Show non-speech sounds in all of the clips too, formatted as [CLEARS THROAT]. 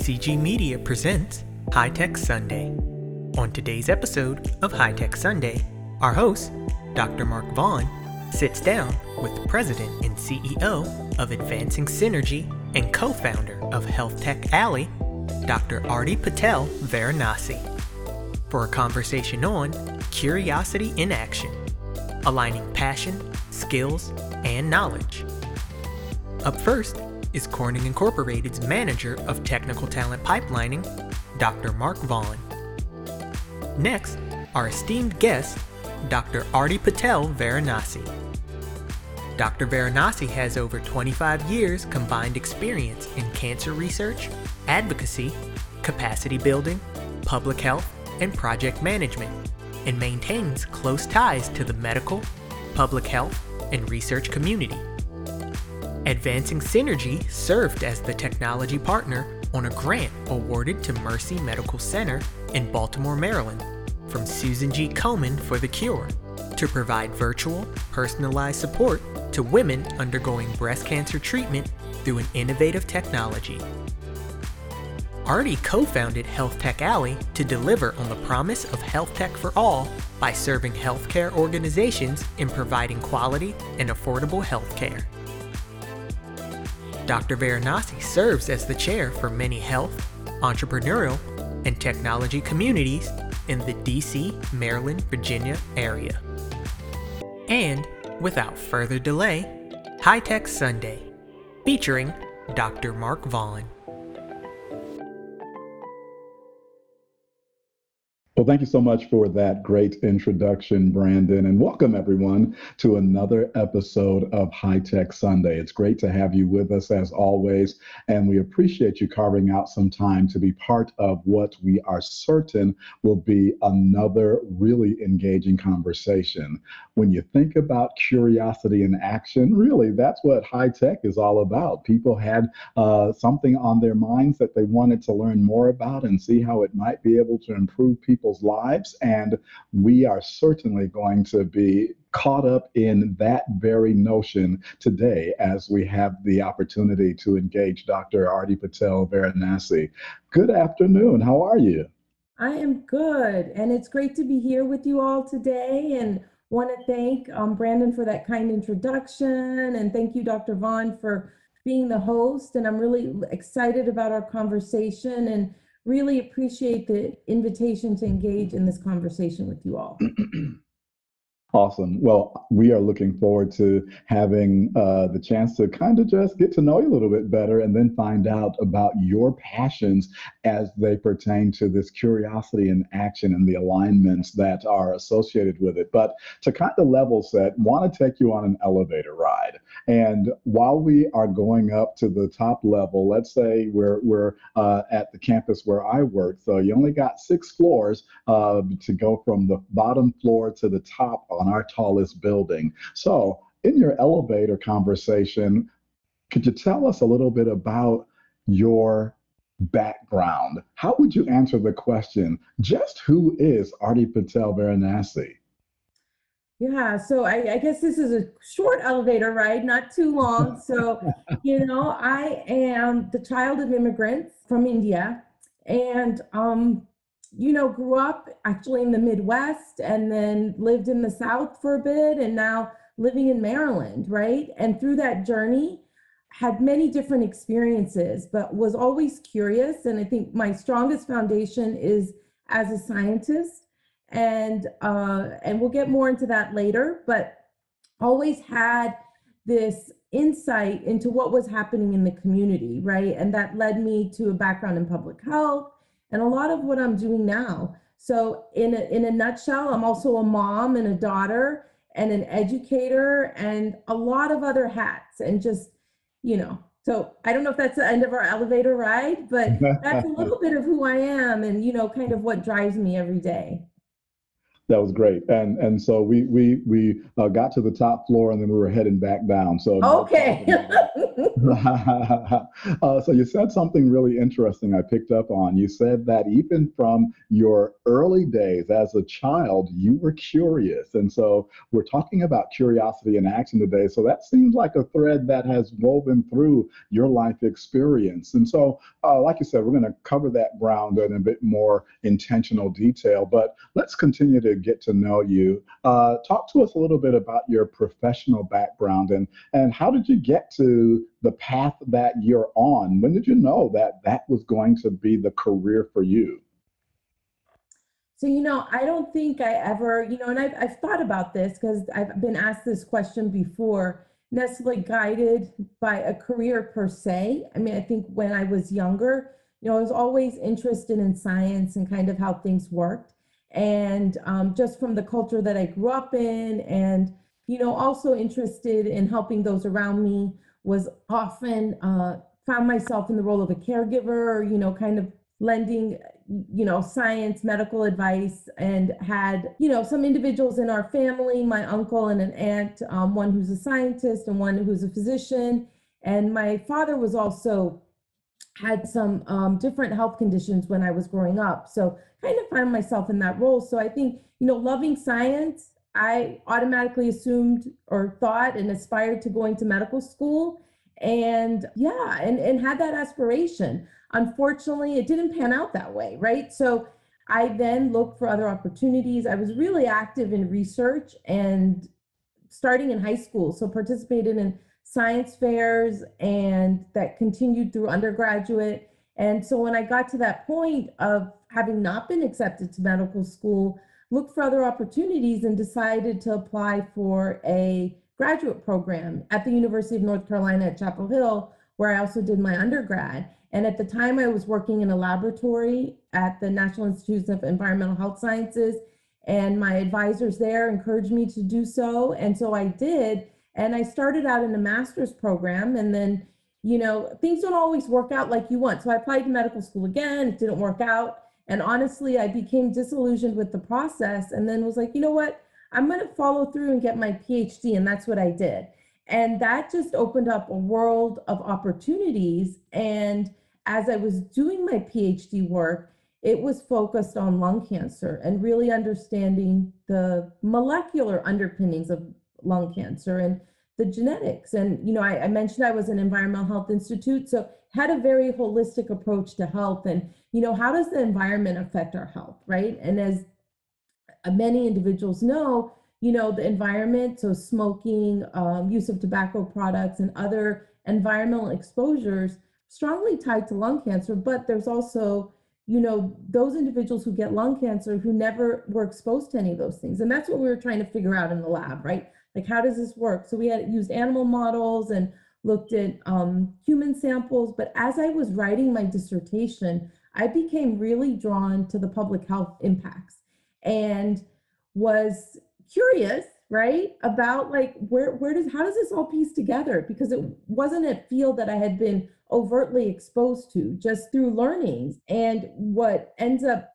BCG Media presents High Tech Sunday. On today's episode of High Tech Sunday, our host, Dr. Mark Vaughn, sits down with the president and CEO of Advancing Synergy and co founder of Health Tech Alley, Dr. Arti Patel Varanasi, for a conversation on curiosity in action, aligning passion, skills, and knowledge. Up first is Corning Incorporated's manager of technical talent pipelining, Dr. Mark Vaughn. Next, our esteemed guest, Dr. Arti Patel Varanasi. Dr. Varanasi has over 25 years combined experience in cancer research, advocacy, capacity building, public health, and project management, and maintains close ties to the medical, public health, and research community. Advancing Synergy served as the technology partner on a grant awarded to Mercy Medical Center in Baltimore, Maryland, from Susan G. Komen for the Cure to provide virtual, personalized support to women undergoing breast cancer treatment through an innovative technology. Arti co founded Health Tech Alley to deliver on the promise of health tech for all by serving healthcare organizations in providing quality and affordable healthcare. Dr. Varanasi serves as the chair for many health, entrepreneurial, and technology communities in the DC, Maryland, Virginia area. And without further delay, High Tech Sunday, featuring Dr. Mark Vaughn. Well, thank you so much for that great introduction, Brandon, and welcome everyone to another episode of High Tech Sunday. It's great to have you with us as always, and we appreciate you carving out some time to be part of what we are certain will be another really engaging conversation. When you think about curiosity in action, really, that's what high tech is all about. People had uh, something on their minds that they wanted to learn more about and see how it might be able to improve people's people's lives. And we are certainly going to be caught up in that very notion today as we have the opportunity to engage Dr. Arti Patel Varanasi. Good afternoon. How are you? I am good. And it's great to be here with you all today. And want to thank um, Brandon for that kind introduction. And thank you, Dr. Vaughn, for being the host. And I'm really excited about our conversation and really appreciate the invitation to engage in this conversation with you all. [CLEARS THROAT] Awesome. Well, we are looking forward to having uh, the chance to kind of just get to know you a little bit better and then find out about your passions as they pertain to this curiosity and action and the alignments that are associated with it. But to kind of level set, want to take you on an elevator ride. And while we are going up to the top level, let's say we're, we're uh, at the campus where I work. So you only got six floors uh, to go from the bottom floor to the top on our tallest building. So, in your elevator conversation, could you tell us a little bit about your background? How would you answer the question, just who is Arti Patel Varanasi? Yeah, so I, I, guess this is a short elevator ride, not too long. [LAUGHS] So, you know, I am the child of immigrants from India. And um, you know, grew up actually in the Midwest and then lived in the South for a bit and now living in Maryland, right? And through that journey, had many different experiences, but was always curious. And I think my strongest foundation is as a scientist. And uh, and we'll get more into that later, but always had this insight into what was happening in the community, right? And that led me to a background in public health and a lot of what I'm doing now. So in a, in a nutshell, I'm also a mom and a daughter and an educator and a lot of other hats and just, you know, so I don't know if that's the end of our elevator ride, but [LAUGHS] that's a little bit of who I am and, you know, kind of what drives me every day. That was great, and and so we we we uh, got to the top floor, and then we were heading back down. So okay, [LAUGHS] [LAUGHS] [LAUGHS] uh, so you said something really interesting I picked up on. You said that even from your early days as a child, you were curious. And so we're talking about curiosity in action today. So that seems like a thread that has woven through your life experience. And so, uh, like you said, we're going to cover that ground in a bit more intentional detail. But let's continue to get to know you. Uh, talk to us a little bit about your professional background and, and how did you get to the path that you're on? When did you know that that was going to be the career for you? So, you know, I don't think I ever, you know, and I've, I've thought about this because I've been asked this question before, necessarily guided by a career per se. I mean, I think when I was younger, you know, I was always interested in science and kind of how things worked. And um, just from the culture that I grew up in, and, you know, also interested in helping those around me, was often uh, found myself in the role of a caregiver, you know, kind of lending you know science medical advice and had you know some individuals in our family my uncle and an aunt um, one who's a scientist and one who's a physician. And my father was also had some um, different health conditions when i was growing up. So kind of find myself in that role. So i think you know loving science i automatically assumed or thought and aspired to going to medical school and yeah and and had that aspiration Unfortunately, it didn't pan out that way, right? So I then looked for other opportunities. I was really active in research and starting in high school, so participated in science fairs and that continued through undergraduate. And so when I got to that point of having not been accepted to medical school, looked for other opportunities and decided to apply for a graduate program at the University of North Carolina at Chapel Hill, where I also did my undergrad. And at the time, I was working in a laboratory at the National Institutes of Environmental Health Sciences, and my advisors there encouraged me to do so. And so I did. And I started out in a master's program, and then, you know, things don't always work out like you want. So I applied to medical school again, it didn't work out. And honestly, I became disillusioned with the process and then was like, you know what? I'm going to follow through and get my PhD. And that's what I did. And that just opened up a world of opportunities. And as I was doing my PhD work, it was focused on lung cancer and really understanding the molecular underpinnings of lung cancer and the genetics. And, you know, I, I, mentioned I was an environmental health institute, so had a very holistic approach to health. And, you know, how does the environment affect our health, right? And as many individuals know, you know, the environment, so smoking, um, use of tobacco products, and other environmental exposures strongly tied to lung cancer, but there's also, you know, those individuals who get lung cancer who never were exposed to any of those things. And that's what we were trying to figure out in the lab, right? Like, how does this work? So we had used animal models and looked at um, human samples. But as I was writing my dissertation, I became really drawn to the public health impacts and was curious right about like where where does how does this all piece together because it wasn't a field that i had been overtly exposed to just through learnings and what ends up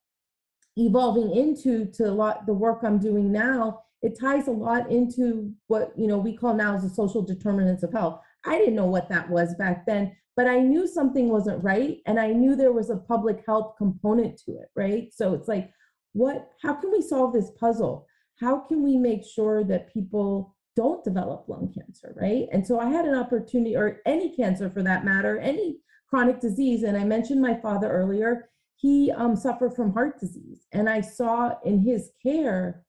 evolving into to a lot the work i'm doing now it ties a lot into what you know we call now as the social determinants of health i didn't know what that was back then but i knew something wasn't right and i knew there was a public health component to it right so it's like what how can we solve this puzzle how can we make sure that people don't develop lung cancer, right? And so I had an opportunity, or any cancer for that matter, any chronic disease. And I mentioned my father earlier. He um, suffered from heart disease. And I saw in his care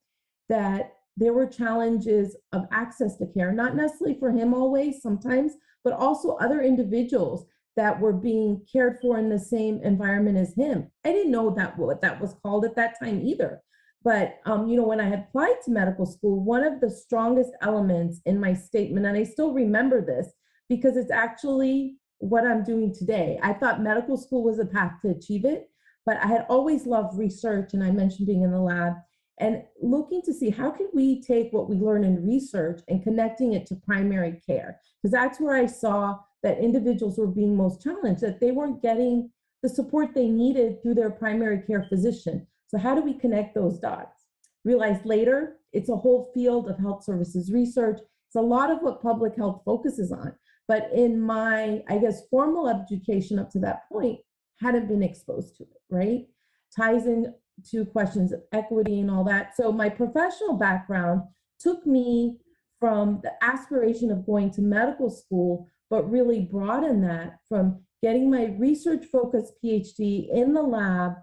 that there were challenges of access to care, not necessarily for him always, sometimes, but also other individuals that were being cared for in the same environment as him. I didn't know that what that was called at that time either. But um, you know, when I had applied to medical school, one of the strongest elements in my statement, and I still remember this because it's actually what I'm doing today. I thought medical school was a path to achieve it, but I had always loved research, and I mentioned being in the lab and looking to see how can we take what we learn in research and connecting it to primary care because that's where i saw that individuals were being most challenged that they weren't getting the support they needed through their primary care physician so, how do we connect those dots? Realized later, it's a whole field of health services research. It's a lot of what public health focuses on. but in my, I guess, formal education up to that point, hadn't been exposed to it, right? Ties in to questions of equity and all that. So my professional background took me from the aspiration of going to medical school, but really broadened that from getting my research focused PhD in the lab.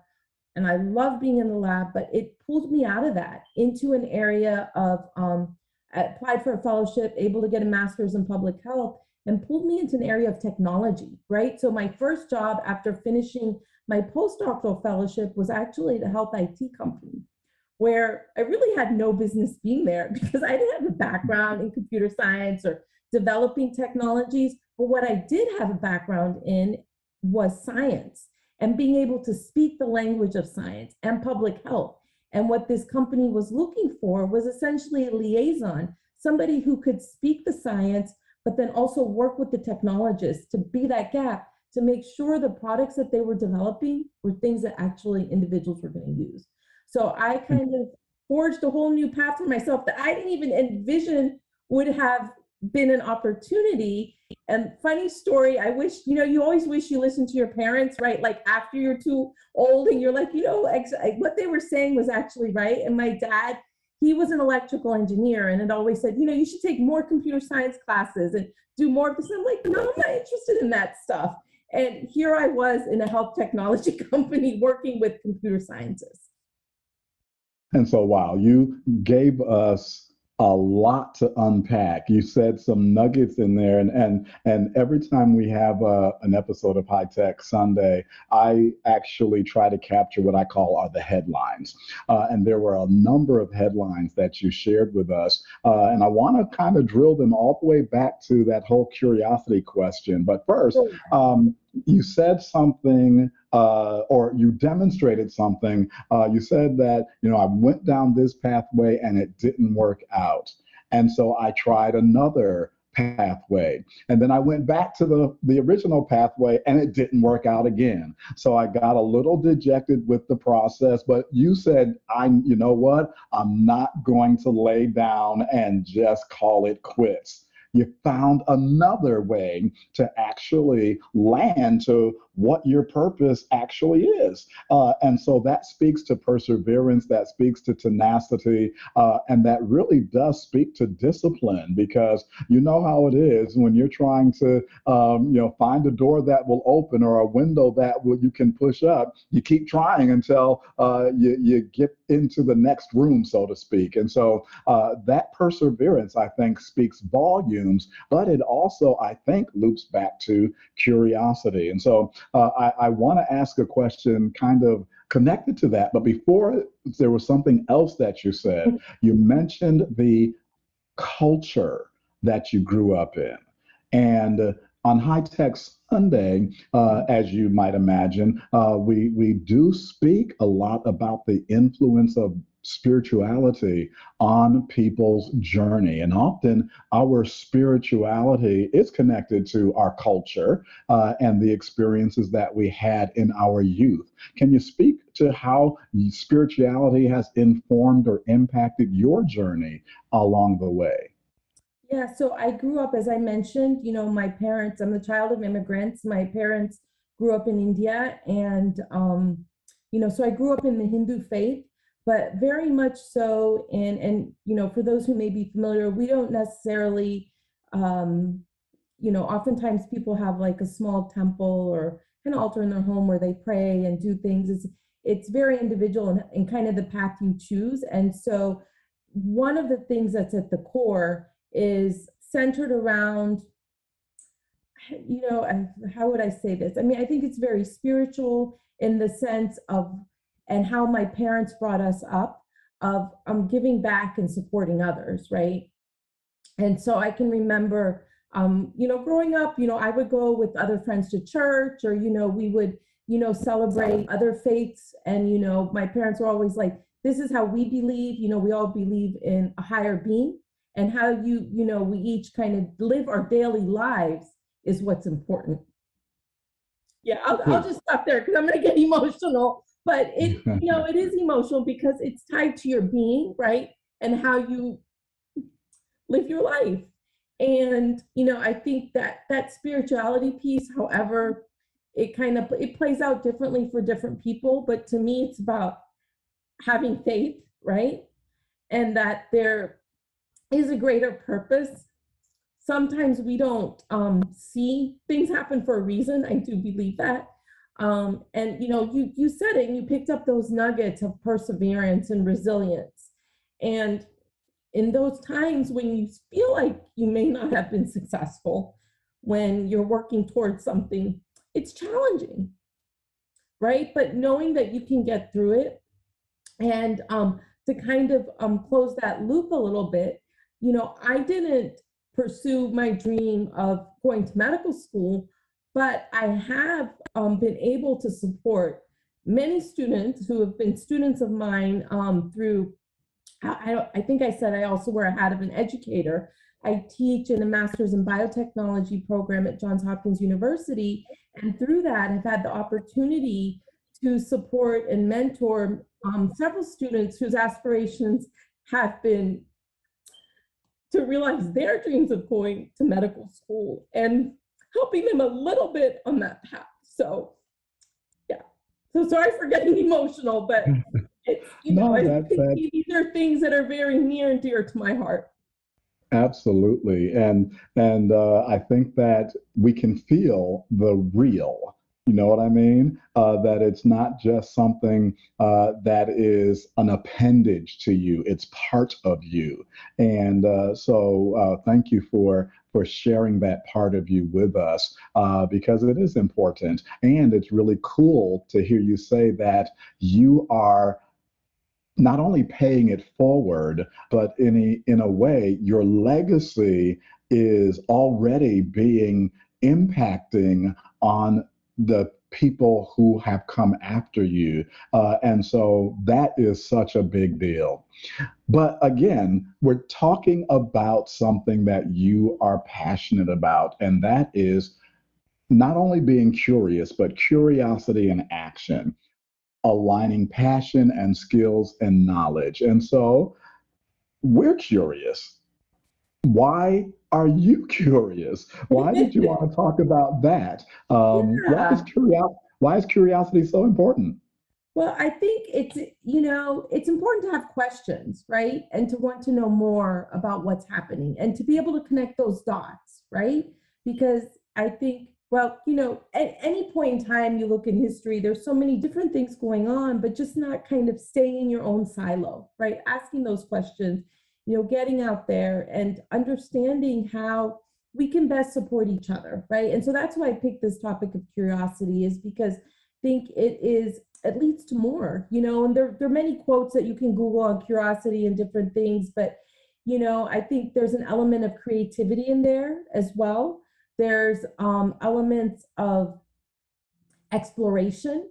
And I love being in the lab, but it pulled me out of that into an area of um, applied for a fellowship, able to get a master's in public health, and pulled me into an area of technology, right? So my first job after finishing my postdoctoral fellowship was actually at a health IT company where I really had no business being there [LAUGHS] because I didn't have a background in computer science or developing technologies. But what I did have a background in was science and being able to speak the language of science and public health. And what this company was looking for was essentially a liaison, somebody who could speak the science, but then also work with the technologists to be that gap to make sure the products that they were developing were things that actually individuals were going to use. So I hmm. kind of forged a whole new path for myself that I didn't even envision would have been an opportunity. And funny story, I wish, you know, you always wish you listened to your parents, right? Like after you're too old and you're like, you know, ex- what they were saying was actually right. And my dad, he was an electrical engineer and had always said, you know, you should take more computer science classes and do more of this. And I'm like, no, I'm not interested in that stuff. And here I was in a health technology [LAUGHS] company working with computer scientists. And so, wow, you gave us a lot to unpack. You said some nuggets in there, and and and every time we have uh, an episode of High Tech Sunday, I actually try to capture what I call are the headlines. Uh, and there were a number of headlines that you shared with us, uh, and I want to kind of drill them all the way back to that whole curiosity question. But first, um, you said something uh, or you demonstrated something. Uh, you said that, you know, I went down this pathway and it didn't work out. And so I tried another pathway. And then I went back to the, the original pathway and it didn't work out again. So I got a little dejected with the process, but you said, I, you know what? I'm not going to lay down and just call it quits you found another way to actually land to what your purpose actually is. Uh, and so that speaks to perseverance, that speaks to tenacity, uh, and that really does speak to discipline because you know how it is when you're trying to, um, you know, find a door that will open or a window that will, you can push up. You keep trying until uh, you, you get into the next room, so to speak. And so uh, that perseverance, I think, speaks volumes, but it also, I think, loops back to curiosity. And so uh, I, I want to ask a question kind of connected to that. But before there was something else that you said. You mentioned the culture that you grew up in. And on High Tech Sunday, uh, as you might imagine, uh, we, we do speak a lot about the influence of spirituality on people's journey. And often our spirituality is connected to our culture uh, and the experiences that we had in our youth. Can you speak to how spirituality has informed or impacted your journey along the way? Yeah, so I grew up, as I mentioned, you know, my parents, I'm the child of immigrants. My parents grew up in India and, um, you know, so I grew up in the Hindu faith but very much so in and you know for those who may be familiar we don't necessarily um you know oftentimes people have like a small temple or an altar in their home where they pray and do things. It's it's very individual and, and kind of the path you choose. And so one of the things that's at the core is centered around you know how would i say this? I mean i think it's very spiritual in the sense of and how my parents brought us up of um, giving back and supporting others, right? And so I can remember, um, you know, growing up, you know, I would go with other friends to church or, you know, we would, you know, celebrate other faiths. And, you know, my parents were always like, this is how we believe, you know, we all believe in a higher being and how you, you know, we each kind of live our daily lives is what's important. Yeah, I'll, I'll just stop there because I'm going to get [LAUGHS] emotional but it [LAUGHS] you know it is emotional because it's tied to your being right and how you live your life And, you know, I think that that spirituality piece, however, it kind of it plays out differently for different people, but to me it's about having faith, right? And that there is a greater purpose. Sometimes we don't um, see things happen for a reason. I do believe that. Um, and you know, you you said it, and you picked up those nuggets of perseverance and resilience. And in those times when you feel like you may not have been successful, when you're working towards something, it's challenging, right? But knowing that you can get through it, and um, to kind of um, close that loop a little bit, you know, I didn't pursue my dream of going to medical school but I have um, been able to support many students who have been students of mine um, through, I, I, think I said I also wear a hat of an educator. I teach in a master's in biotechnology program at Johns Hopkins University. And through that, I've had the opportunity to support and mentor um, several students whose aspirations have been to realize their dreams of going to medical school. And helping them a little bit on that path. So, yeah. So sorry for getting [LAUGHS] emotional, but [LAUGHS] it's, you no, know, these are things that are very near and dear to my heart. Absolutely, and and uh, I think that we can feel the real you know what I mean? Uh, that it's not just something uh, that is an appendage to you; it's part of you. And uh, so, uh, thank you for for sharing that part of you with us uh, because it is important, and it's really cool to hear you say that you are not only paying it forward, but in a, in a way, your legacy is already being impacting on the people who have come after you. Uh, and so that is such a big deal. But again, we're talking about something that you are passionate about, and that is not only being curious, but curiosity and action, aligning passion and skills and knowledge. And so we're curious. Why are you curious? Why did you want to [LAUGHS] talk about that? Um, yeah. why, is curiosity, why is curiosity so important? Well, I think it's, you know, it's important to have questions, right? And to want to know more about what's happening and to be able to connect those dots, right? Because I think, well, you know, at any point in time you look in history, there's so many different things going on, but just not kind of staying in your own silo, right? Asking those questions you know, getting out there and understanding how we can best support each other, right? And so that's why I picked this topic of curiosity is because I think it is it leads to more, you know, and there, there are many quotes that you can Google on curiosity and different things, but you know, I think there's an element of creativity in there as well. There's um, elements of exploration,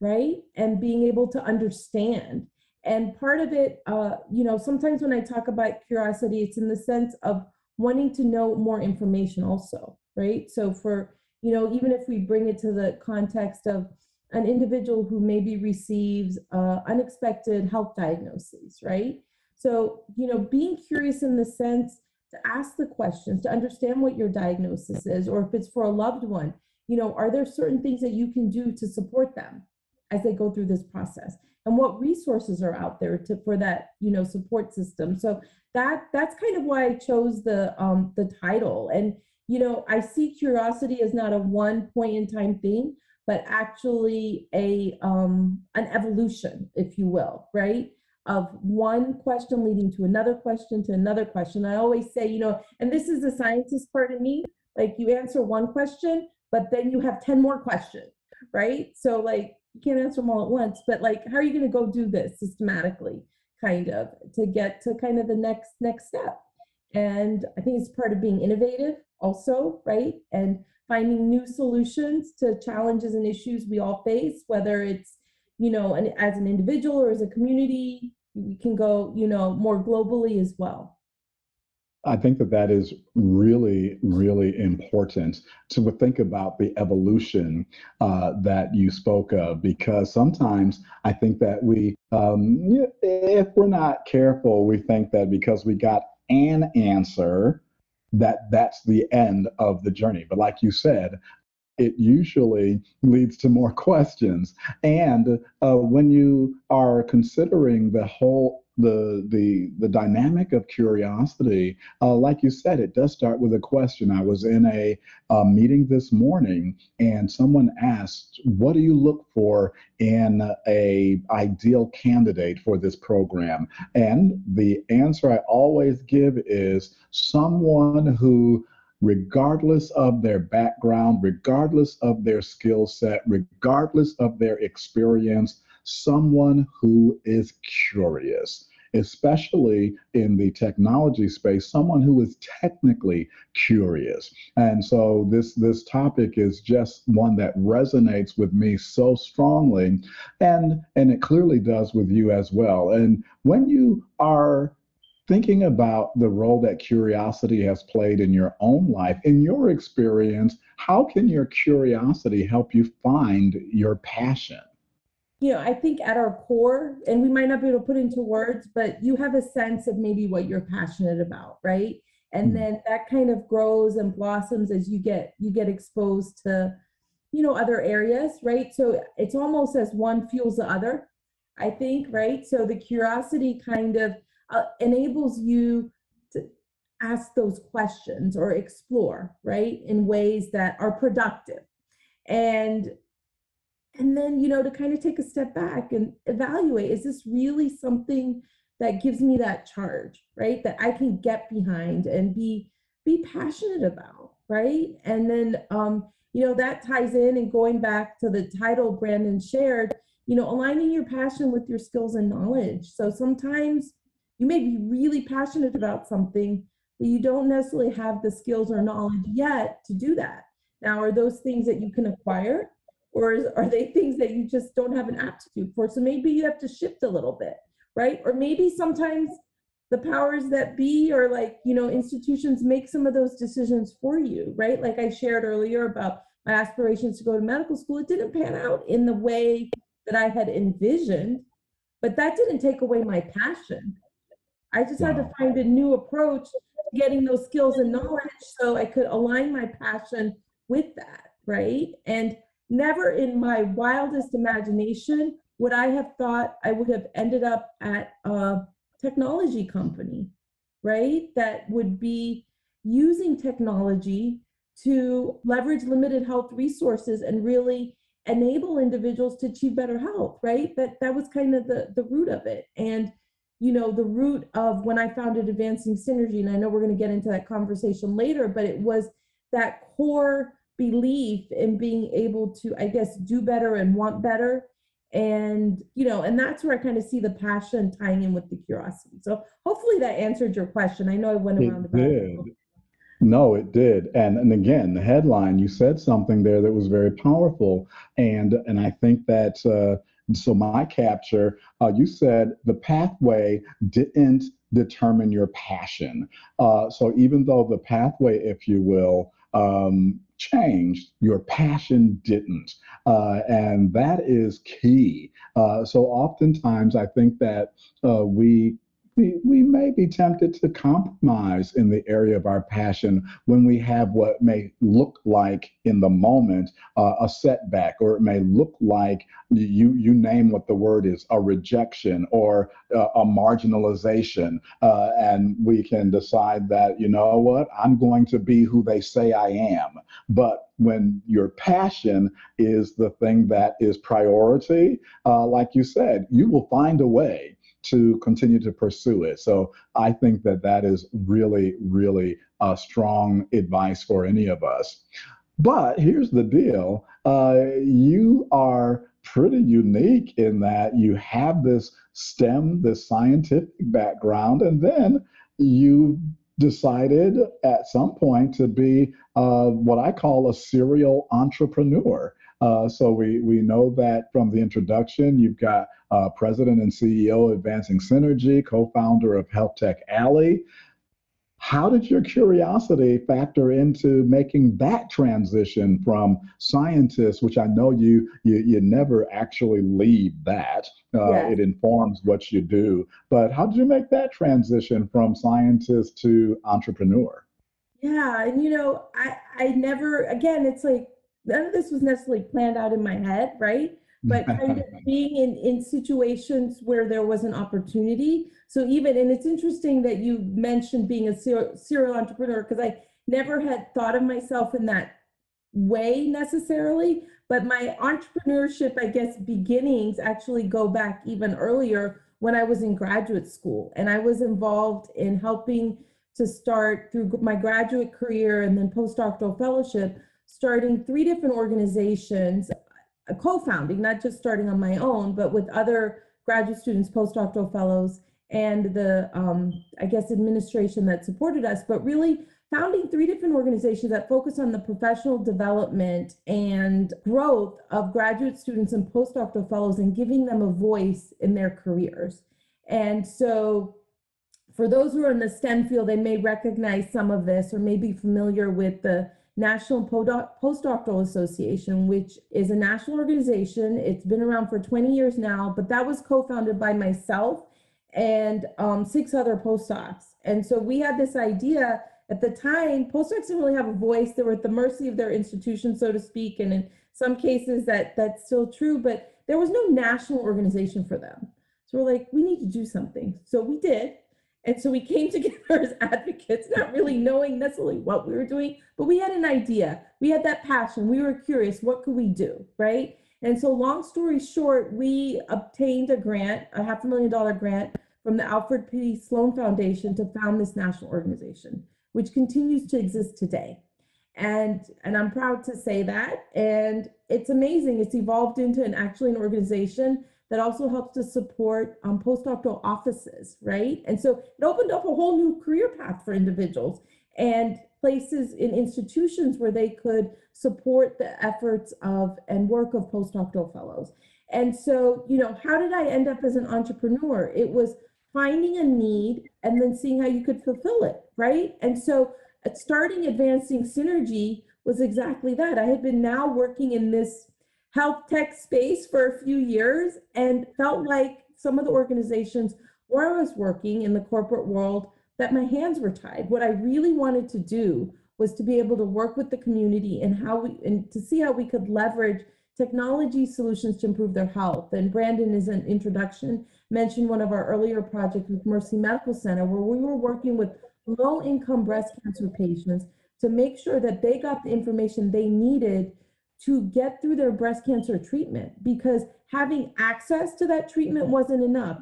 right? And being able to understand and part of it, uh, you know, sometimes when I talk about curiosity, it's in the sense of wanting to know more information also, right? So for, you know, even if we bring it to the context of an individual who maybe receives uh, unexpected health diagnoses, right? So, you know, being curious in the sense to ask the questions, to understand what your diagnosis is, or if it's for a loved one, you know, are there certain things that you can do to support them as they go through this process? And what resources are out there to for that you know support system. So that that's kind of why i chose the um the title. And you know i see curiosity as not a one point in time thing but actually a um an evolution if you will right? Of one question leading to another question to another question. I always say you know and this is the scientist part of me like you answer one question but then you have 10 more questions right? So like you can't answer them all at once, but like, how are you going to go do this systematically, kind of, to get to kind of the next next step? And I think it's part of being innovative, also, right? And finding new solutions to challenges and issues we all face, whether it's you know, an, as an individual or as a community, we can go, you know, more globally as well. I think that that is really, really important to think about the evolution uh, that you spoke of, because sometimes I think that we, um, if we're not careful, we think that because we got an answer, that that's the end of the journey. But like you said, it usually leads to more [LAUGHS] questions. And uh, when you are considering the whole the the the dynamic of curiosity, uh, like you said, it does start with a question. I was in a, a meeting this morning, and someone asked, "What do you look for in a ideal candidate for this program?" And the answer I always give is someone who regardless of their background, regardless of their skill set, regardless of their experience, someone who is curious, especially in the technology space, someone who is technically curious. And so this this topic is just one that resonates with me so strongly and and it clearly does with you as well. And when you are thinking about the role that curiosity has played in your own life, in your experience, how can your curiosity help you find your passion? You know, I think at our core, and we might not be able to put into words, but you have a sense of maybe what you're passionate about, right? And mm then that kind of grows and blossoms as you get you get exposed to, you know, other areas, right? So it's almost as one fuels the other, I think, right? So the curiosity kind of uh, enables you to ask those questions or explore right in ways that are productive and and then you know to kind of take a step back and evaluate is this really something that gives me that charge right? That i can get behind and be be passionate about right? And then um you know that ties in and going back to the title brandon shared you know aligning your passion with your skills and knowledge. So sometimes you may be really passionate about something, but you don't necessarily have the skills or knowledge yet to do that. Now, are those things that you can acquire, or is, are they things that you just don't have an aptitude for? So maybe you have to shift a little bit, right? Or maybe sometimes the powers that be or like, you know, institutions make some of those decisions for you, right? Like I shared earlier about my aspirations to go to medical school. It didn't pan out in the way that I had envisioned, but that didn't take away my passion I just wow. had to find a new approach to getting those skills and knowledge so I could align my passion with that, right? And never in my wildest imagination would I have thought I would have ended up at a technology company, right? That would be using technology to leverage limited health resources and really enable individuals to achieve better health, right? That that was kind of the the root of it. And you know, the root of when I founded Advancing Synergy, and I know we're going to get into that conversation later, but it was that core belief in being able to, I guess, do better and want better. And, you know, and that's where I kind of see the passion tying in with the curiosity. So hopefully that answered your question. I know I went around it did. No, it did. And and again, the headline, you said something there that was very powerful. And and I think that uh, so my capture, uh, you said the pathway didn't determine your passion. Uh, so even though the pathway, if you will, um, changed, your passion didn't. Uh, and that is key. Uh, so oftentimes I think that uh, we we, we may be tempted to compromise in the area of our passion when we have what may look like in the moment uh, a setback, or it may look like you you name what the word is a rejection or uh, a marginalization, uh, and we can decide that you know what I'm going to be who they say I am. But when your passion is the thing that is priority, uh, like you said, you will find a way to continue to pursue it. So I think that that is really, really uh, strong advice for any of us. But here's the deal uh, you are pretty unique in that you have this STEM, this scientific background, and then you decided at some point to be uh, what I call a serial entrepreneur. Uh, so we we know that from the introduction, you've got uh, president and CEO Advancing Synergy, co-founder of Health Tech Alley. How did your curiosity factor into making that transition from scientist, which I know you you, you never actually leave that. Uh, yeah. It informs what you do. But how did you make that transition from scientist to entrepreneur? Yeah, and you know, I I never again, it's like none of this was necessarily planned out in my head, right? Mm-hmm. But kind of [LAUGHS] being in in situations where there was an opportunity. So even and it's interesting that you mentioned being a serial, serial entrepreneur because I never had thought of myself in that way necessarily, but my entrepreneurship, I guess, beginnings actually go back even earlier when I was in graduate school and I was involved in helping to start through my graduate career and then postdoctoral fellowship, starting three different organizations, uh, co-founding, not just starting on my own, but with other graduate students, postdoctoral fellows, and the, um, I guess, administration that supported us, but really founding three different organizations that focus on the professional development and growth of graduate students and postdoctoral fellows and giving them a voice in their careers. And so for those who are in the STEM field, they may recognize some of this or may be familiar with the National Postdoctoral Association, which is a national organization. It's been around for 20 years now, but that was co founded by myself and um, six other postdocs. And so we had this idea at the time, postdocs didn't really have a voice. They were at the mercy of their institution, so to speak. And in some cases, that that's still true, but there was no national organization for them. So we're like, we need to do something. So we did. And so we came [LAUGHS] together as advocates, not really knowing necessarily what we were doing, but we had an idea. We had that passion. We were curious, what could we do? Right. And so, long story short, we obtained a grant, a half a million dollar grant from the Alfred P. Sloan Foundation to found this national organization, which continues to exist today. And, and I'm proud to say that. And it's amazing. It's evolved into an actually an organization that also helps to support um, postdoctoral offices, right? And so it opened up a whole new career path for individuals and places in institutions where they could support the efforts of and work of postdoctoral fellows. And so, you know, how did I end up as an entrepreneur? It was finding a need and then seeing how you could fulfill it, right? And so, starting advancing synergy was exactly that. I had been now working in this health tech space for a few years and felt like some of the organizations where I was working in the corporate world that my hands were tied. What I really wanted to do was to be able to work with the community and how we and to see how we could leverage technology solutions to improve their health. And Brandon is an introduction mentioned one of our earlier projects with Mercy Medical Center where we were working with low income breast cancer patients to make sure that they got the information they needed to get through their breast cancer treatment because having access to that treatment wasn't enough.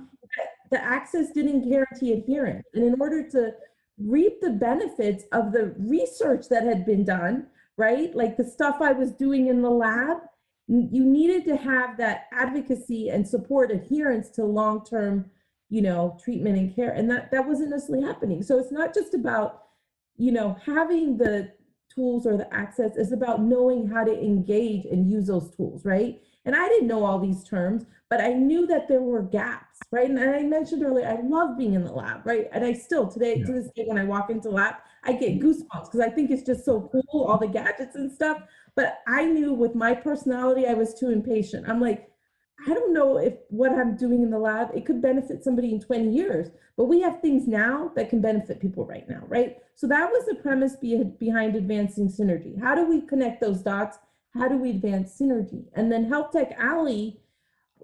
The access didn't guarantee adherence. And in order to reap the benefits of the research that had been done, right? Like the stuff I was doing in the lab, you needed to have that advocacy and support adherence to long-term, you know, treatment and care. And that that wasn't necessarily happening. So it's not just about, you know, having the tools or the access is about knowing how to engage and use those tools, right? And I didn't know all these terms, but I knew that there were gaps, right? And I mentioned earlier, I love being in the lab, right? And I still today, yeah. to this day, when I walk into lab, I get goosebumps because I think it's just so cool, all the gadgets and stuff. But I knew with my personality, I was too impatient. I'm like, I don't know if what I'm doing in the lab, it could benefit somebody in 20 years, but we have things now that can benefit people right now, right? So that was the premise be- behind advancing synergy. How do we connect those dots? How do we advance synergy? And then Health Tech Alley,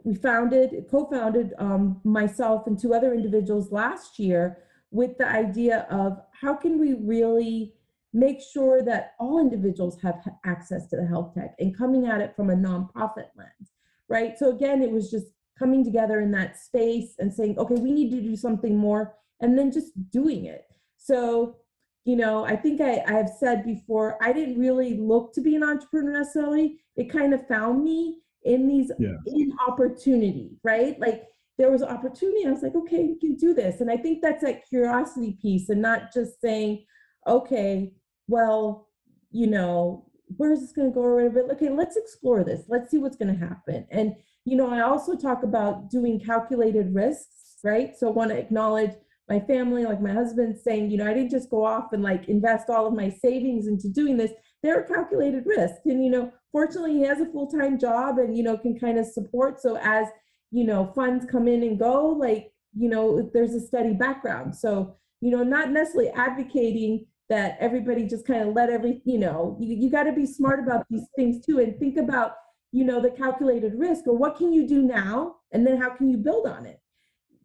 we founded, co-founded um, myself and two other individuals last year with the idea of how can we really make sure that all individuals have access to the health tech and coming at it from a nonprofit lens right? So again, it was just coming together in that space and saying, okay, we need to do something more, and then just doing it. So, you know, I think I, I have said before, I didn't really look to be an entrepreneur necessarily. It kind of found me in these yeah. in opportunity, right? Like there was opportunity. I was like, okay, you can do this. And I think that's that curiosity piece and not just saying, okay, well, you know, where's this going to go or whatever. Okay, let's explore this. Let's see what's going to happen. And you know, I also talk about doing calculated risks, right? So I want to acknowledge my family, like my husband saying, you know, I didn't just go off and like invest all of my savings into doing this. There are calculated risks. And, you know, fortunately he has a full-time job and, you know, can kind of support. So as, you know, funds come in and go, like, you know, there's a steady background. So, you know, not necessarily advocating that everybody just kind of let every, you know, you, you got to be smart about these things too and think about, you know, the calculated risk or what can you do now and then how can you build on it?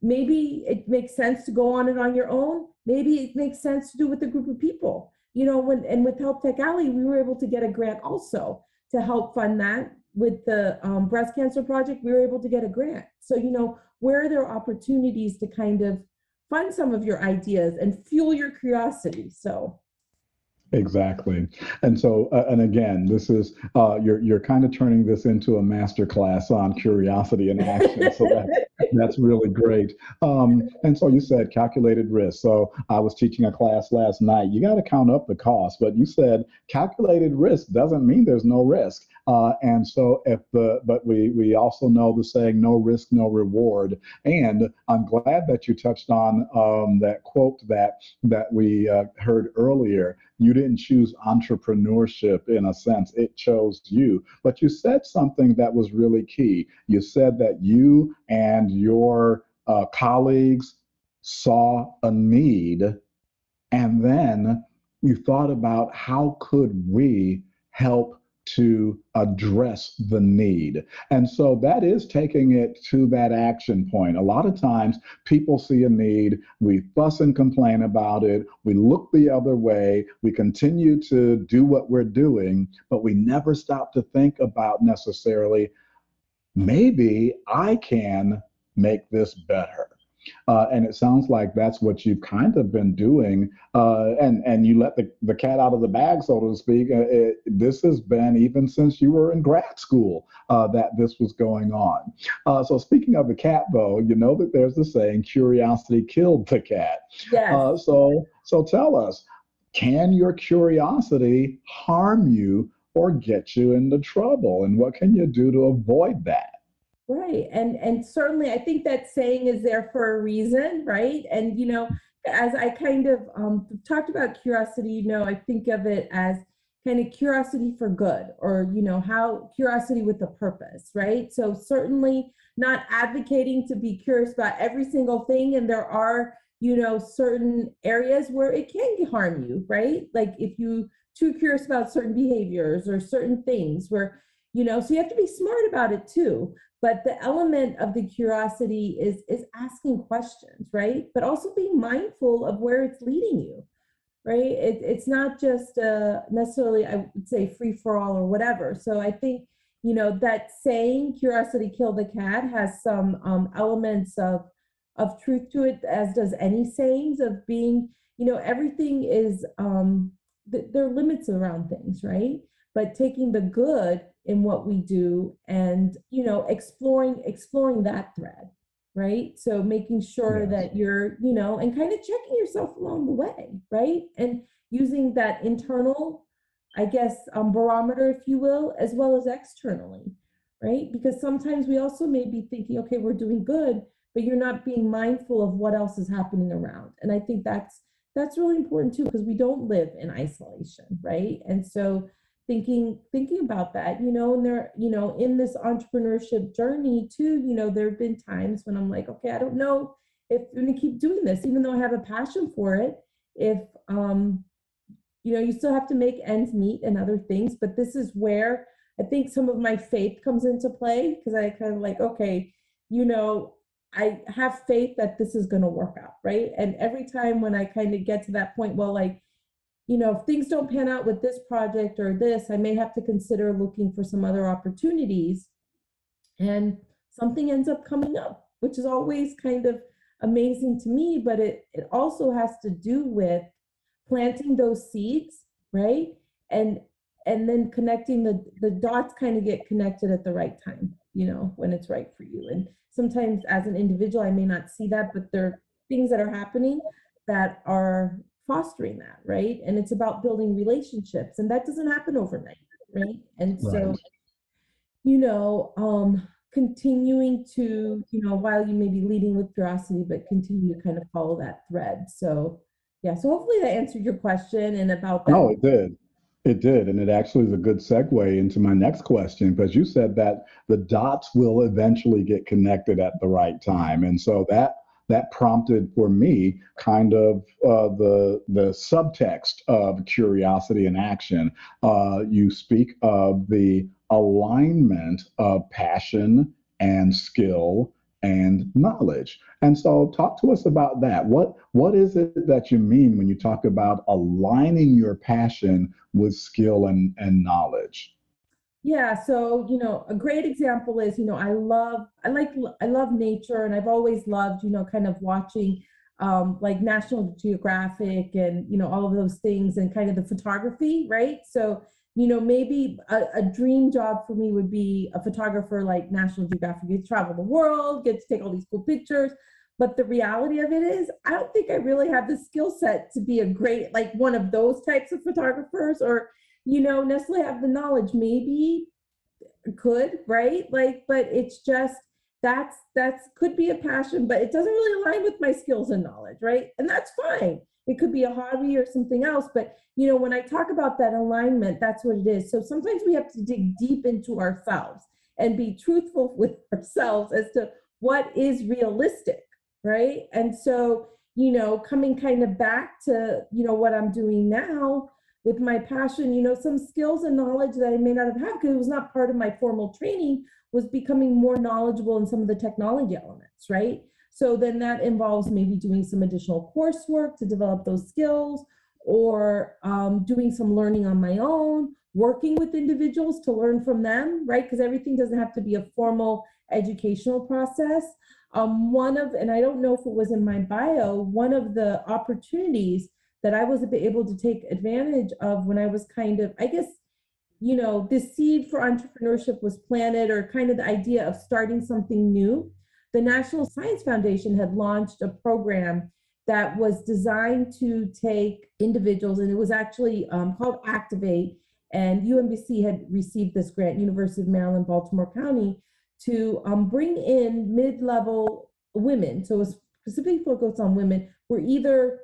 Maybe it makes sense to go on it on your own. Maybe it makes sense to do with a group of people. You know, when and with Health Tech Alley, we were able to get a grant also to help fund that. With the um, breast cancer project, we were able to get a grant. So, you know, where are there opportunities to kind of fund some of your ideas and fuel your curiosity? So, Exactly. And so, uh, and again, this is, uh, you're, you're kind of turning this into a master class on curiosity and action. So that, [LAUGHS] that's really great. Um, and so you said calculated risk. So I was teaching a class last night. You got to count up the cost, but you said calculated risk doesn't mean there's no risk. Uh, and so if the, but we, we also know the saying, no risk, no reward. And I'm glad that you touched on um, that quote that, that we uh, heard earlier you didn't choose entrepreneurship in a sense, it chose you. But you said something that was really key. You said that you and your uh, colleagues saw a need, and then you thought about how could we help to address the need. And so that is taking it to that action point. A lot of times people see a need, we fuss and complain about it, we look the other way, we continue to do what we're doing, but we never stop to think about necessarily maybe I can make this better. Uh, and it sounds like that's what you've kind of been doing. Uh, and and you let the, the cat out of the bag, so to speak. Uh, it, this has been even since you were in grad school uh, that this was going on. Uh, so speaking of the cat, though, you know that there's the saying, "Curiosity killed the cat." yes. Uh, so so tell us, can your curiosity harm you or get you into trouble, and what can you do to avoid that? Right. And and certainly I think that saying is there for a reason, right? And you know, as I kind of um, talked about curiosity, you know, I think of it as kind of curiosity for good or you know how curiosity with a purpose right so certainly not advocating to be curious about every single thing and there are you know certain areas where it can harm you right like if you too curious about certain behaviors or certain things where you know so you have to be smart about it too. But the element of the curiosity is is asking questions right? But also being mindful of where it's leading you right? It, it's not just uh, necessarily i would say free for all or whatever. So i think you know that saying curiosity killed the cat has some um, elements of of truth to it as does any sayings of being you know everything is um th- there are limits around things right? But taking the good in what we do and you know exploring exploring that thread right? So making sure that you're you know and kind of checking yourself along the way right? And using that internal i guess um, barometer if you will as well as externally right? Because sometimes we also may be thinking okay we're doing good but you're not being mindful of what else is happening around. And i think that's that's really important too because we don't live in isolation right? And so thinking thinking about that you know and there you know in this entrepreneurship journey too you know there have been times when i'm like okay i don't know if i'm going to keep doing this even though i have a passion for it. If um you know you still have to make ends meet and other things but this is where i think some of my faith comes into play because i kind of like okay you know i have faith that this is going to work out right? And every time when i kind of get to that point well like you know, if things don't pan out with this project or this, I may have to consider looking for some other opportunities. And something ends up coming up, which is always kind of amazing to me, but it, it also has to do with planting those seeds, right? And and then connecting the the dots kind of get connected at the right time, you know, when it's right for you. And sometimes as an individual, I may not see that, but there are things that are happening that are fostering that, right? And it's about building relationships, and that doesn't happen overnight, right? And so, you know, um, continuing to, you know, while you may be leading with curiosity, but continue to kind of follow that thread. So, yeah, so hopefully that answered your question and about that. Oh, it did. It did. And it actually is a good segue into my next question because you said that the dots will eventually get connected at the right time. And so that that prompted for me kind of uh, the the subtext of curiosity and action. Uh, you speak of the alignment of passion and skill and knowledge. And so talk to us about that. What what is it that you mean when you talk about aligning your passion with skill and, and knowledge? Yeah, so you know, a great example is, you know, I love I like I love nature and I've always loved, you know, kind of watching um like National Geographic and you know all of those things and kind of the photography, right? So you know, maybe a, a, dream job for me would be a photographer like National Geographic. You travel the world, get to take all these cool pictures. But the reality of it is, I don't think I really have the skill set to be a great, like one of those types of photographers or, you know, necessarily have the knowledge. Maybe could, right? Like, but it's just, that's, that's could be a passion, but it doesn't really align with my skills and knowledge, right? And that's fine it could be a hobby or something else but you know when i talk about that alignment that's what it is so sometimes we have to dig deep into ourselves and be truthful [LAUGHS] with ourselves as to what is realistic right and so you know coming kind of back to you know what i'm doing now with my passion you know some skills and knowledge that i may not have had because it was not part of my formal training was becoming more knowledgeable in some of the technology elements right so then that involves maybe doing some additional coursework to develop those skills or um, doing some learning on my own, working with individuals to learn from them, right? Because everything doesn't have to be a formal educational process. Um, one of, and I don't know if it was in my bio, one of the opportunities that I was able to take advantage of when I was kind of, I guess, you know, the seed for entrepreneurship was planted, or kind of the idea of starting something new the National Science Foundation had launched a program that was designed to take individuals, and it was actually um, called Activate. And UMBC had received this grant, University of Maryland, Baltimore County, to um, bring in mid level women. So it was specifically focused on women, who were either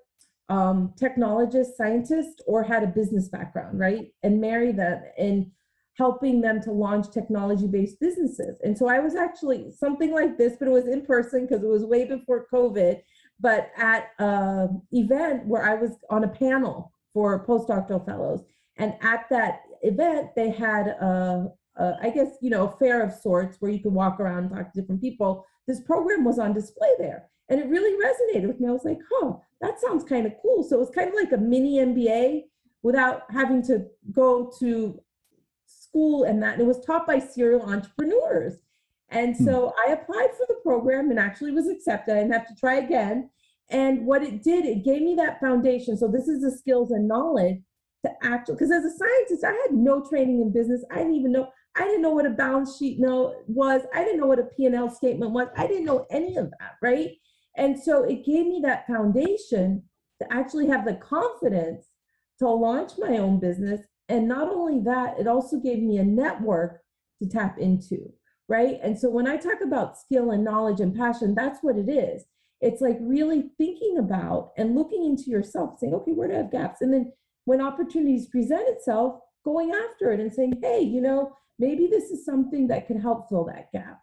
um, technologists, scientists, or had a business background, right? And marry them. And helping them to launch technology based businesses. And so I was actually something like this, but it was in person because it was way before COVID, but at an event where I was on a panel for postdoctoral fellows. And at that event, they had a, a I guess, you know, a fair of sorts where you could walk around and talk to different people. This program was on display there. And it really resonated with me. I was like, oh, that sounds kind of cool. So it was kind of like a mini MBA without having to go to school and that. And it was taught by serial entrepreneurs. And hmm. so I applied for the program and actually was accepted. I didn't have to try again. And what it did, it gave me that foundation. So this is the skills and knowledge to actually, because as a scientist, I had no training in business. I didn't even know, I didn't know what a balance sheet note was. I didn't know what a P&L statement was. I didn't know any of that, right? And so it gave me that foundation to actually have the confidence to launch my own business and not only that, it also gave me a network to tap into, right? And so when I talk about skill and knowledge and passion, that's what it is. It's like really thinking about and looking into yourself, saying, okay, where do I have gaps? And then when opportunities present itself, going after it and saying, hey, you know, maybe this is something that can help fill that gap.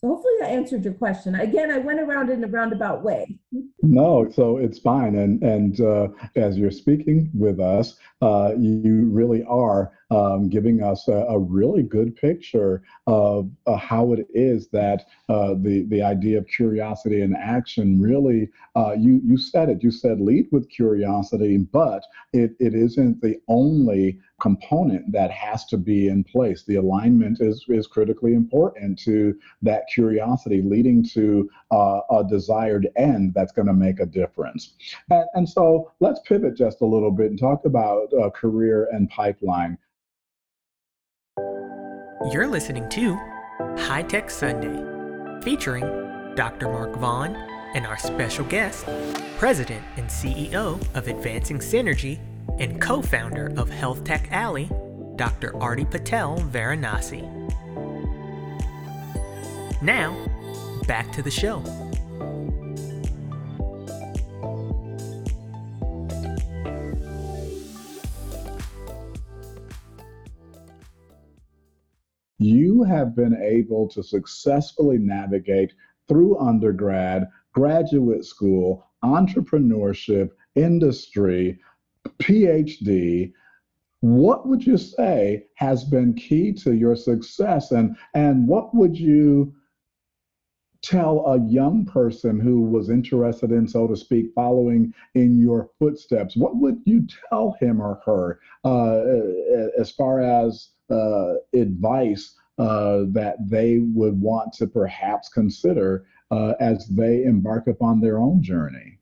So hopefully that answered your question. Again, I went around in a roundabout way. No, so it's fine. And and uh, as you're speaking with us, uh, you really are um, giving us a, a, really good picture of uh, how it is that uh, the the idea of curiosity and action really uh, you you said it. You said lead with curiosity, but it, it isn't the only component that has to be in place. The alignment is, is critically important to that curiosity, leading to uh, a desired end that's going to make a difference. And, and, so let's pivot just a little bit and talk about uh, career and pipeline. You're listening to High Tech Sunday, featuring Dr. Mark Vaughn and our special guest, President and CEO of Advancing Synergy and co founder of Health Tech Alley, Dr. Arti Patel Varanasi. Now, back to the show. Have been able to successfully navigate through undergrad graduate school, entrepreneurship, industry, PhD, what would you say has been key to your success? And and what would you tell a young person who was interested in so to speak following in your footsteps? What would you tell him or her uh, as far as uh, advice uh, that they would want to perhaps consider uh, as they embark upon their own journey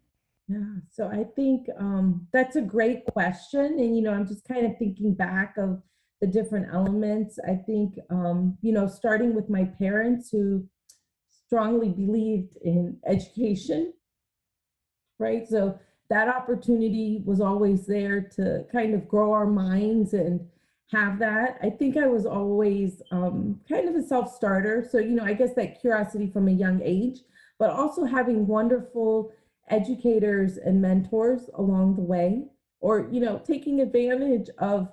yeah, so I think um, that's a great question. And, you know, I'm just kind of thinking back of the different elements. I think, um, you know, starting with my parents who strongly believed in education, right? So that opportunity was always there to kind of grow our minds and have that. I think I was always um, kind of a self starter. So, you know, I guess that curiosity from a young age, but also having wonderful educators and mentors along the way or you know taking advantage of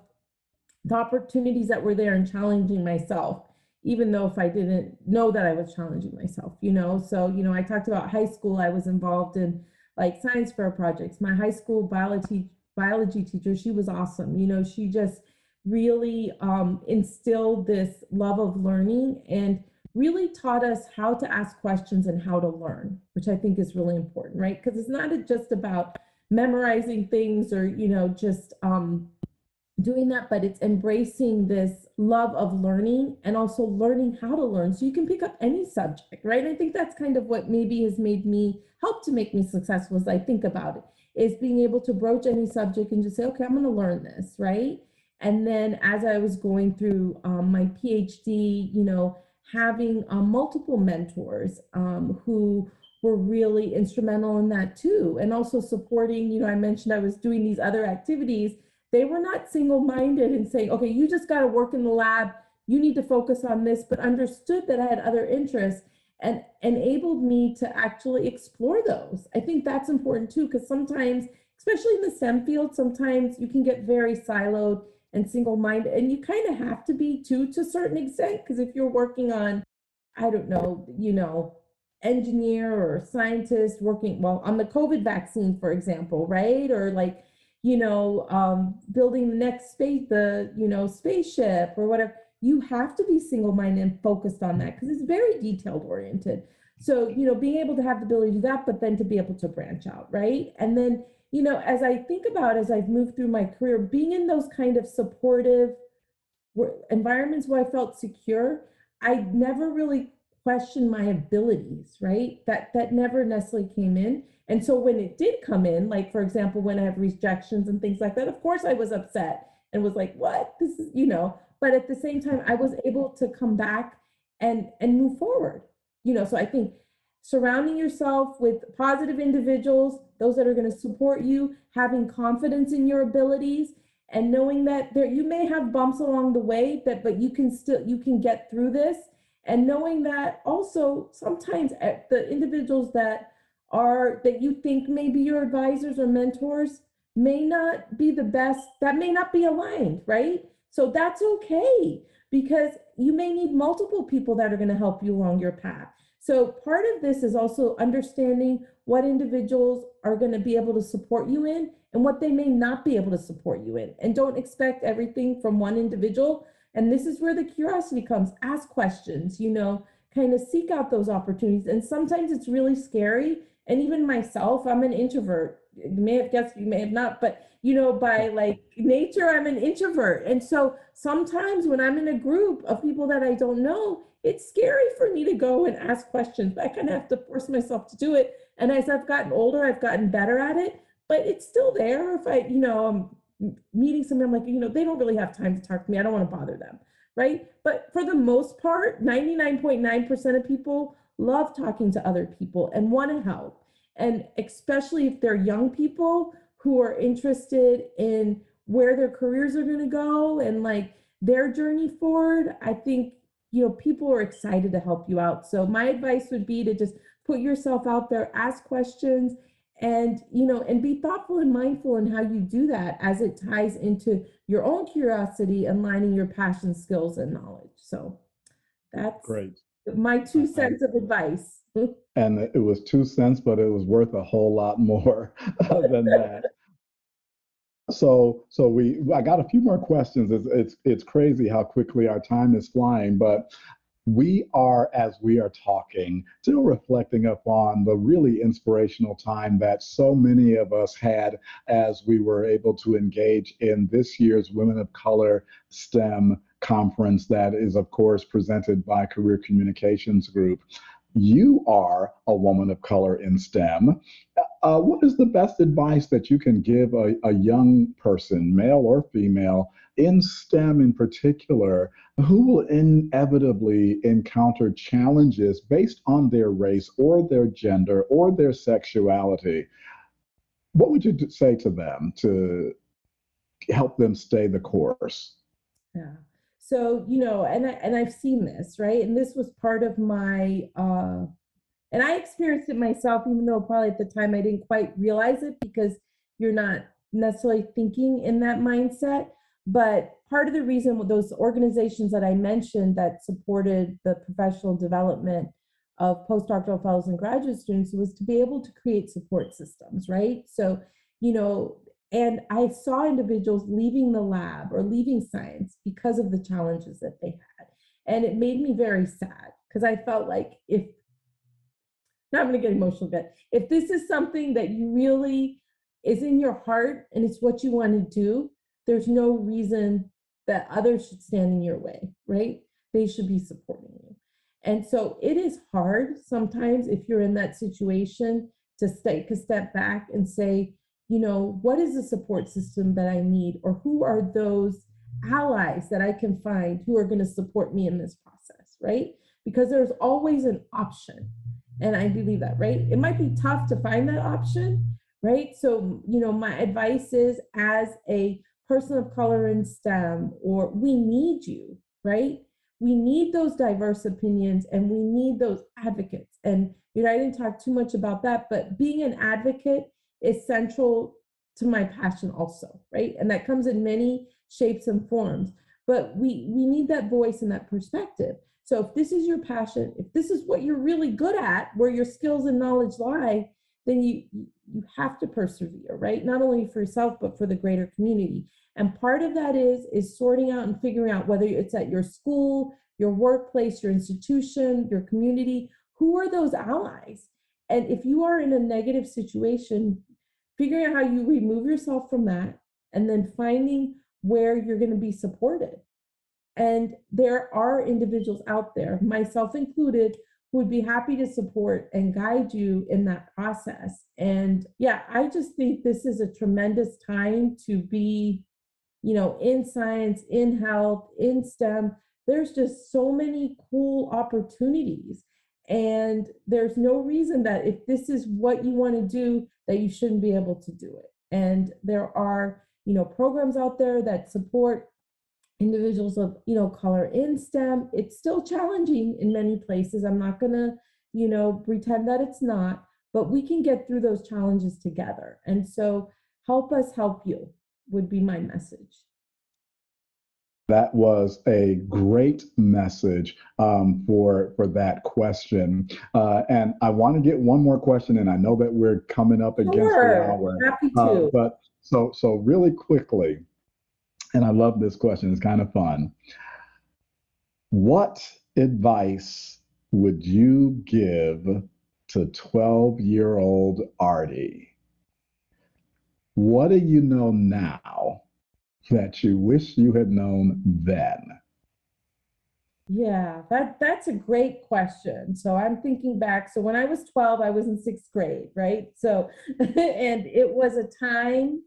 the opportunities that were there and challenging myself even though if i didn't know that i was challenging myself you know so you know i talked about high school i was involved in like science fair projects my high school biology biology teacher she was awesome you know she just really um, instilled this love of learning and really taught us how to ask questions and how to learn, which I think is really important, right? Because it's not just about memorizing things or, you know, just um, doing that, but it's embracing this love of learning and also learning how to learn so you can pick up any subject, right? I think that's kind of what maybe has made me help to make me successful as I think about it is being able to broach any subject and just say, okay, I'm going to learn this, right? And then as I was going through um, my PhD, you know, having um, multiple mentors um, who were really instrumental in that too. And also supporting, you know, I mentioned I was doing these other activities. They were not single minded and saying, okay, you just got to work in the lab, you need to focus on this, but understood that I had other interests and enabled me to actually explore those. I think that's important too, because sometimes, especially in the STEM field, sometimes you can get very siloed and single minded. And you kind of have to be too, to a certain extent, because if you're working on, I don't know, you know, engineer or scientist working, well, on the COVID vaccine, for example, right? Or like, you know, um, building the next space, the, you know, spaceship or whatever, you have to be single minded and focused on that because it's very detailed oriented. So, you know, being able to have the ability to do that, but then to be able to branch out, right? And then you know, as I think about as I've moved through my career, being in those kind of supportive environments where I felt secure, I never really questioned my abilities, right? That that never necessarily came in. And so when it did come in, like for example, when I have rejections and things like that, of course I was upset and was like, what? This is, you know, but at the same time, I was able to come back and and move forward. You know, so I think surrounding yourself with positive individuals, those that are going to support you, having confidence in your abilities, and knowing that there you may have bumps along the way, that but you can still you can get through this, and knowing that also sometimes eh, the individuals that are that you think may be your advisors or mentors may not be the best, that may not be aligned, right? So that's okay because you may need multiple people that are going to help you along your path. So part of this is also understanding what individuals are going to be able to support you in and what they may not be able to support you in. And don't expect everything from one individual. And this is where the curiosity comes. Ask questions, you know, kind of seek out those opportunities. And sometimes it's really scary. And even myself, I'm an introvert. You may have guessed, you may have not, but you know, by like nature, I'm an introvert. And so sometimes when I'm in a group of people that I don't know, it's scary for me to go and ask questions, but I kind of have to force myself to do it. And as I've gotten older, I've gotten better at it, but it's still there. If I, you know, um, I'm meeting someone, I'm like, you know, they don't really have time to talk to me. I don't want to bother them. Right. But for the most part, 99.9% of people love talking to other people and want to help. And especially if they're young people who are interested in where their careers are going to go and like their journey forward, I think you know, people are excited to help you out. So my advice would be to just put yourself out there, ask questions, and you know, and be thoughtful and mindful in how you do that as it ties into your own curiosity and lining your passion, skills, and knowledge. So that's great. My two cents of advice. [LAUGHS] and it was two cents, but it was worth a whole lot more [LAUGHS] than that. So, so we, I got a few more questions. It's, it's, it's crazy how quickly our time is flying, but we are, as we are talking, still reflecting upon the really inspirational time that so many of us had as we were able to engage in this year's Women of Color STEM conference that is, of course, presented by Career Communications Group. You are a woman of color in STEM. Uh, what is the best advice that you can give a, a young person, male or female, in STEM in particular, who will inevitably encounter challenges based on their race or their gender or their sexuality? What would you say to them to help them stay the course? Yeah. So, you know, and I and I've seen this, right? And this was part of my uh and I experienced it myself, even though probably at the time I didn't quite realize it because you're not necessarily thinking in that mindset. But part of the reason with those organizations that I mentioned that supported the professional development of postdoctoral fellows and graduate students was to be able to create support systems, right? So, you know, and I saw individuals leaving the lab or leaving science because of the challenges that they had. And it made me very sad because I felt like if, now I'm going to get emotional but if this is something that you really is in your heart and it's what you want to do, there's no reason that others should stand in your way, right? They should be supporting you. And so it is hard sometimes if you're in that situation to take a step back and say, you know, what is the support system that I need, or who are those allies that I can find who are going to support me in this process, right? Because there's always an option. And I believe that, right? It might be tough to find that option, right? So, you know, my advice is as a person of color in STEM, or we need you, right? We need those diverse opinions and we need those advocates. And, you know, I didn't talk too much about that, but being an advocate is central to my passion also, right? And that comes in many shapes and forms. But we we need that voice and that perspective. So if this is your passion, if this is what you're really good at, where your skills and knowledge lie, then you you have to persevere, right? Not only for yourself but for the greater community. And part of that is is sorting out and figuring out whether it's at your school, your workplace, your institution, your community, who are those allies? And if you are in a negative situation, figuring out how you remove yourself from that and then finding where you're going to be supported. And there are individuals out there, myself included, who would be happy to support and guide you in that process. And yeah, I just think this is a tremendous time to be, you know, in science, in health, in STEM. There's just so many cool opportunities. And there's no reason that if this is what you want to do, that you shouldn't be able to do it. And there are, you know, programs out there that support individuals of, you know, color in STEM. It's still challenging in many places. I'm not going to, you know, pretend that it's not, but we can get through those challenges together. And so help us help you would be my message. That was a great message um, for for that question, uh, and I want to get one more question, and I know that we're coming up against sure. the hour. Happy to. Uh, but so so really quickly, and I love this question. It's kind of fun. What advice would you give to 12 year old Arti? What do you know now that you wish you had known then? Yeah, that that's a great question. So I'm thinking back. So when I was 12, I was in sixth grade, right? So [LAUGHS] and it was a time,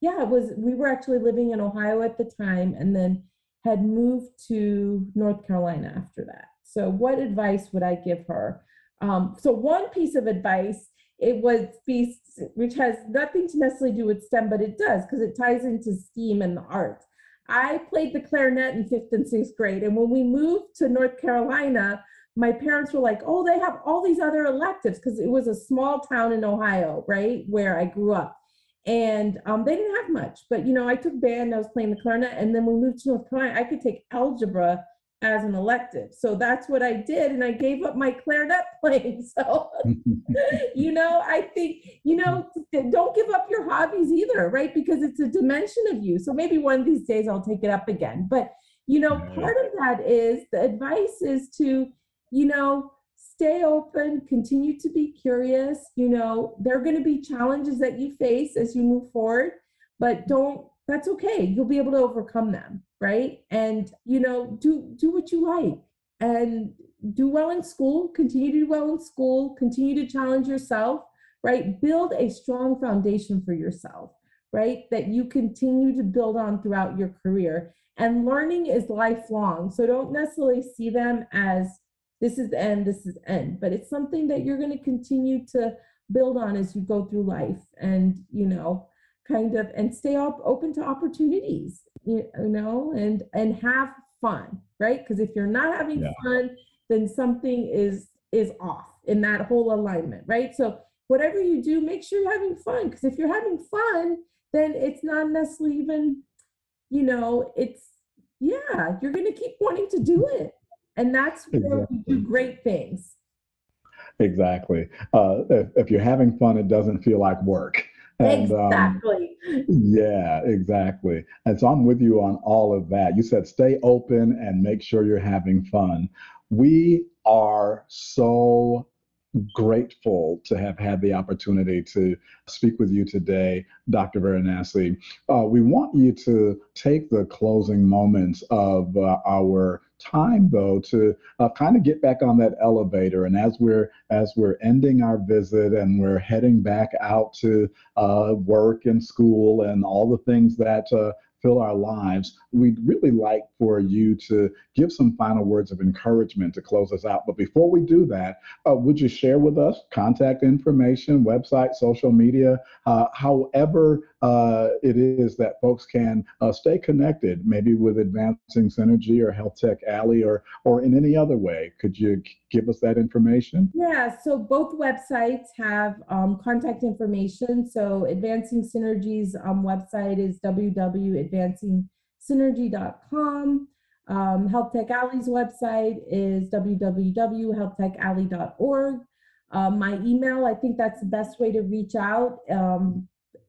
yeah, it was we were actually living in Ohio at the time and then had moved to North Carolina after that. So what advice would I give her? Um, so one piece of advice it was feast, which has nothing to necessarily do with STEM, but it does because it ties into STEAM and the arts. I played the clarinet in fifth and sixth grade, and when we moved to North Carolina, my parents were like, "Oh, they have all these other electives," because it was a small town in Ohio, right, where I grew up, and um, they didn't have much. But you know, I took band, I was playing the clarinet, and then we moved to North Carolina. I could take algebra as an elective. So that's what I did. And I gave up my clarinet [LAUGHS] playing. So, [LAUGHS] you know, I think, you know, don't give up your hobbies either, right? Because it's a dimension of you. So maybe one of these days I'll take it up again. But, you know, part of that is the advice is to, you know, stay open, continue to be curious. You know, there are going to be challenges that you face as you move forward, but don't, that's okay. You'll be able to overcome them, right? And, you know, do do what you like and do well in school, continue to do well in school, continue to challenge yourself, right? Build a strong foundation for yourself, right? That you continue to build on throughout your career. And learning is lifelong. So don't necessarily see them as this is the end, this is end, but it's something that you're going to continue to build on as you go through life and, you know, kind of and stay up open to opportunities, you know, and and have fun, right? Because if you're not having yeah. fun, then something is is off in that whole alignment, right? So whatever you do, make sure you're having fun. Because if you're having fun, then it's not necessarily even, you know, it's yeah, you're gonna keep wanting to do it. And that's where exactly. we do great things. Exactly. Uh, if, if, you're having fun, it doesn't feel like work. And, um, exactly. Um, yeah, exactly. And so I'm with you on all of that. You said stay open and make sure you're having fun. We are so grateful to have had the opportunity to speak with you today, Dr. Varanasi. Uh, we want you to take the closing moments of uh, our time though to uh, kind of get back on that elevator and as we're as we're ending our visit and we're heading back out to uh, work and school and all the things that uh, fill our lives, we'd really like for you to give some final words of encouragement to close us out. But before we do that, uh, would you share with us contact information, website, social media, uh, however uh, it is that folks can uh, stay connected, maybe with Advancing Synergy or Health Tech Alley or, or in any other way? Could you give us that information? Yeah, so both websites have um, contact information. So Advancing Synergy's um, website is www.advancingsynergy.com. Um, Health Tech Alley's website is www.healthtechalley.org. Um, my email, I think that's the best way to reach out. Um,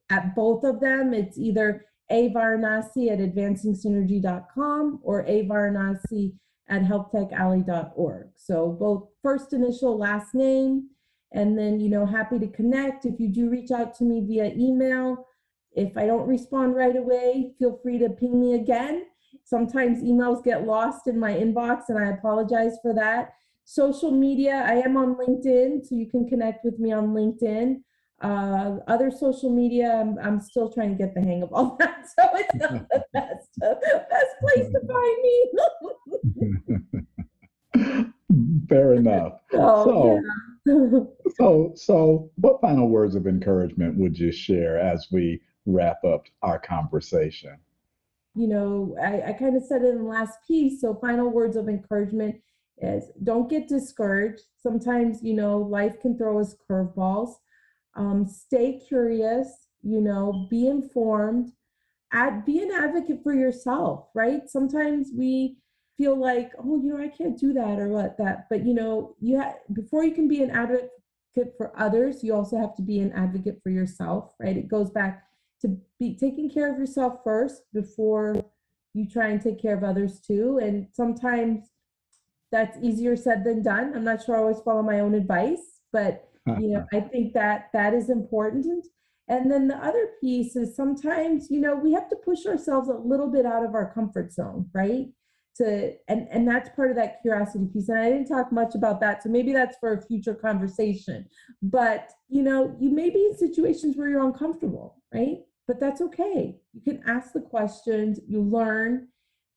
at both of them, it's either avaranasi at advancingsynergy.com or avaranasi at healthtechalley.org. So both first initial, last name, and then, you know, happy to connect. If you do reach out to me via email, if I don't respond right away, feel free to ping me again. Sometimes emails get lost in my inbox, and I apologize for that. Social media, I am on LinkedIn, so you can connect with me on LinkedIn. Uh, other social media, I'm, I'm still trying to get the hang of all [LAUGHS] that, so it's not the [LAUGHS] best, best place to find me. [LAUGHS] Fair enough. Oh, so, yeah. so, so, what final words of encouragement would you share as we wrap up our conversation? You know, I, I kind of said it in the last piece. So, final words of encouragement is don't get discouraged. Sometimes, you know, life can throw us curveballs um, stay curious, you know, be informed, Add, be an advocate for yourself, right? Sometimes we feel like, oh, you know, I can't do that or what that, but you know, you have before you can be an advocate for others, you also have to be an advocate for yourself, right? It goes back to be taking care of yourself first before you try and take care of others too. And sometimes that's easier said than done. I'm not sure I always follow my own advice, but [LAUGHS] you know i think that that is important. And then the other piece is sometimes you know we have to push ourselves a little bit out of our comfort zone right? To and and that's part of that curiosity piece and i didn't talk much about that so maybe that's for a future conversation. But you know you may be in situations where you're uncomfortable right? But that's okay. You can ask the questions you learn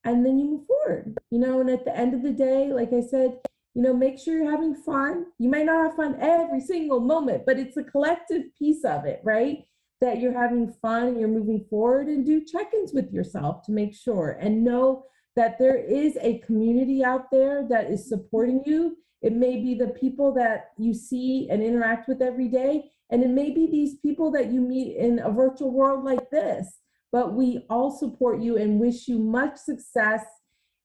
and then you move forward you know? And at the end of the day like i said you know make sure you're having fun. You might not have fun every single moment but it's a collective piece of it right? That you're having fun and you're moving forward and do check-ins with yourself to make sure and know that there is a community out there that is supporting you. It may be the people that you see and interact with every day and it may be these people that you meet in a virtual world like this. But we all support you and wish you much success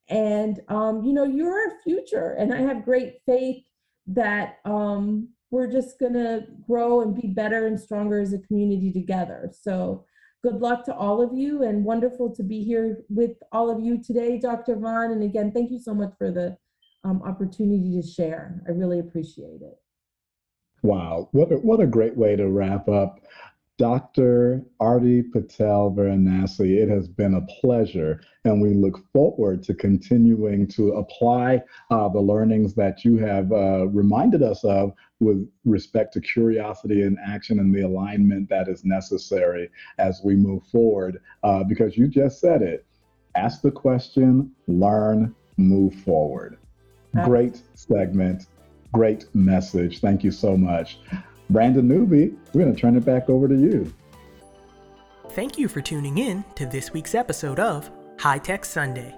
And, um, you know, you're our future. And I have great faith that um, we're just going to grow and be better and stronger as a community together. So, good luck to all of you and wonderful to be here with all of you today, Dr. Vaughn. And again, thank you so much for the um, opportunity to share. I really appreciate it. Wow, what a, what a great way to wrap up. Dr. Arti Patel Varanasi, it has been a pleasure, and we look forward to continuing to apply uh, the learnings that you have uh, reminded us of with respect to curiosity and action and the alignment that is necessary as we move forward. Uh, because you just said it ask the question, learn, move forward. Great segment, great message. Thank you so much. Brandon Newby, we're going to turn it back over to you. Thank you for tuning in to this week's episode of High Tech Sunday.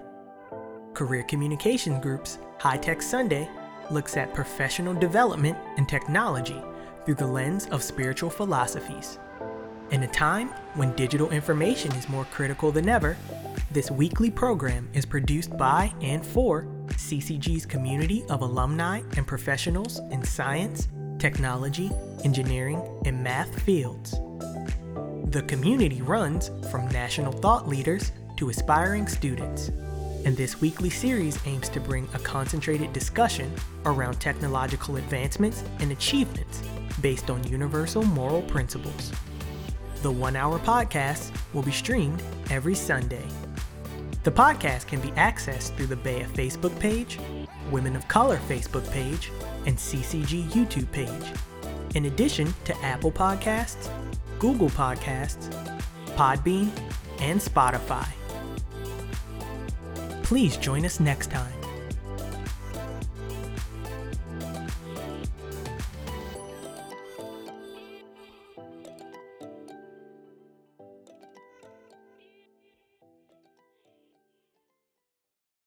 Career Communications Group's High Tech Sunday looks at professional development and technology through the lens of spiritual philosophies. In a time when digital information is more critical than ever, this weekly program is produced by and for CCG's community of alumni and professionals in science, technology, engineering, and math fields. The community runs from national thought leaders to aspiring students, and this weekly series aims to bring a concentrated discussion around technological advancements and achievements based on universal moral principles. The one hour podcast will be streamed every Sunday. The podcast can be accessed through the BEYA Facebook page, Women of Color Facebook page, and CCG YouTube page, in addition to Apple Podcasts, Google Podcasts, Podbean, and Spotify. Please join us next time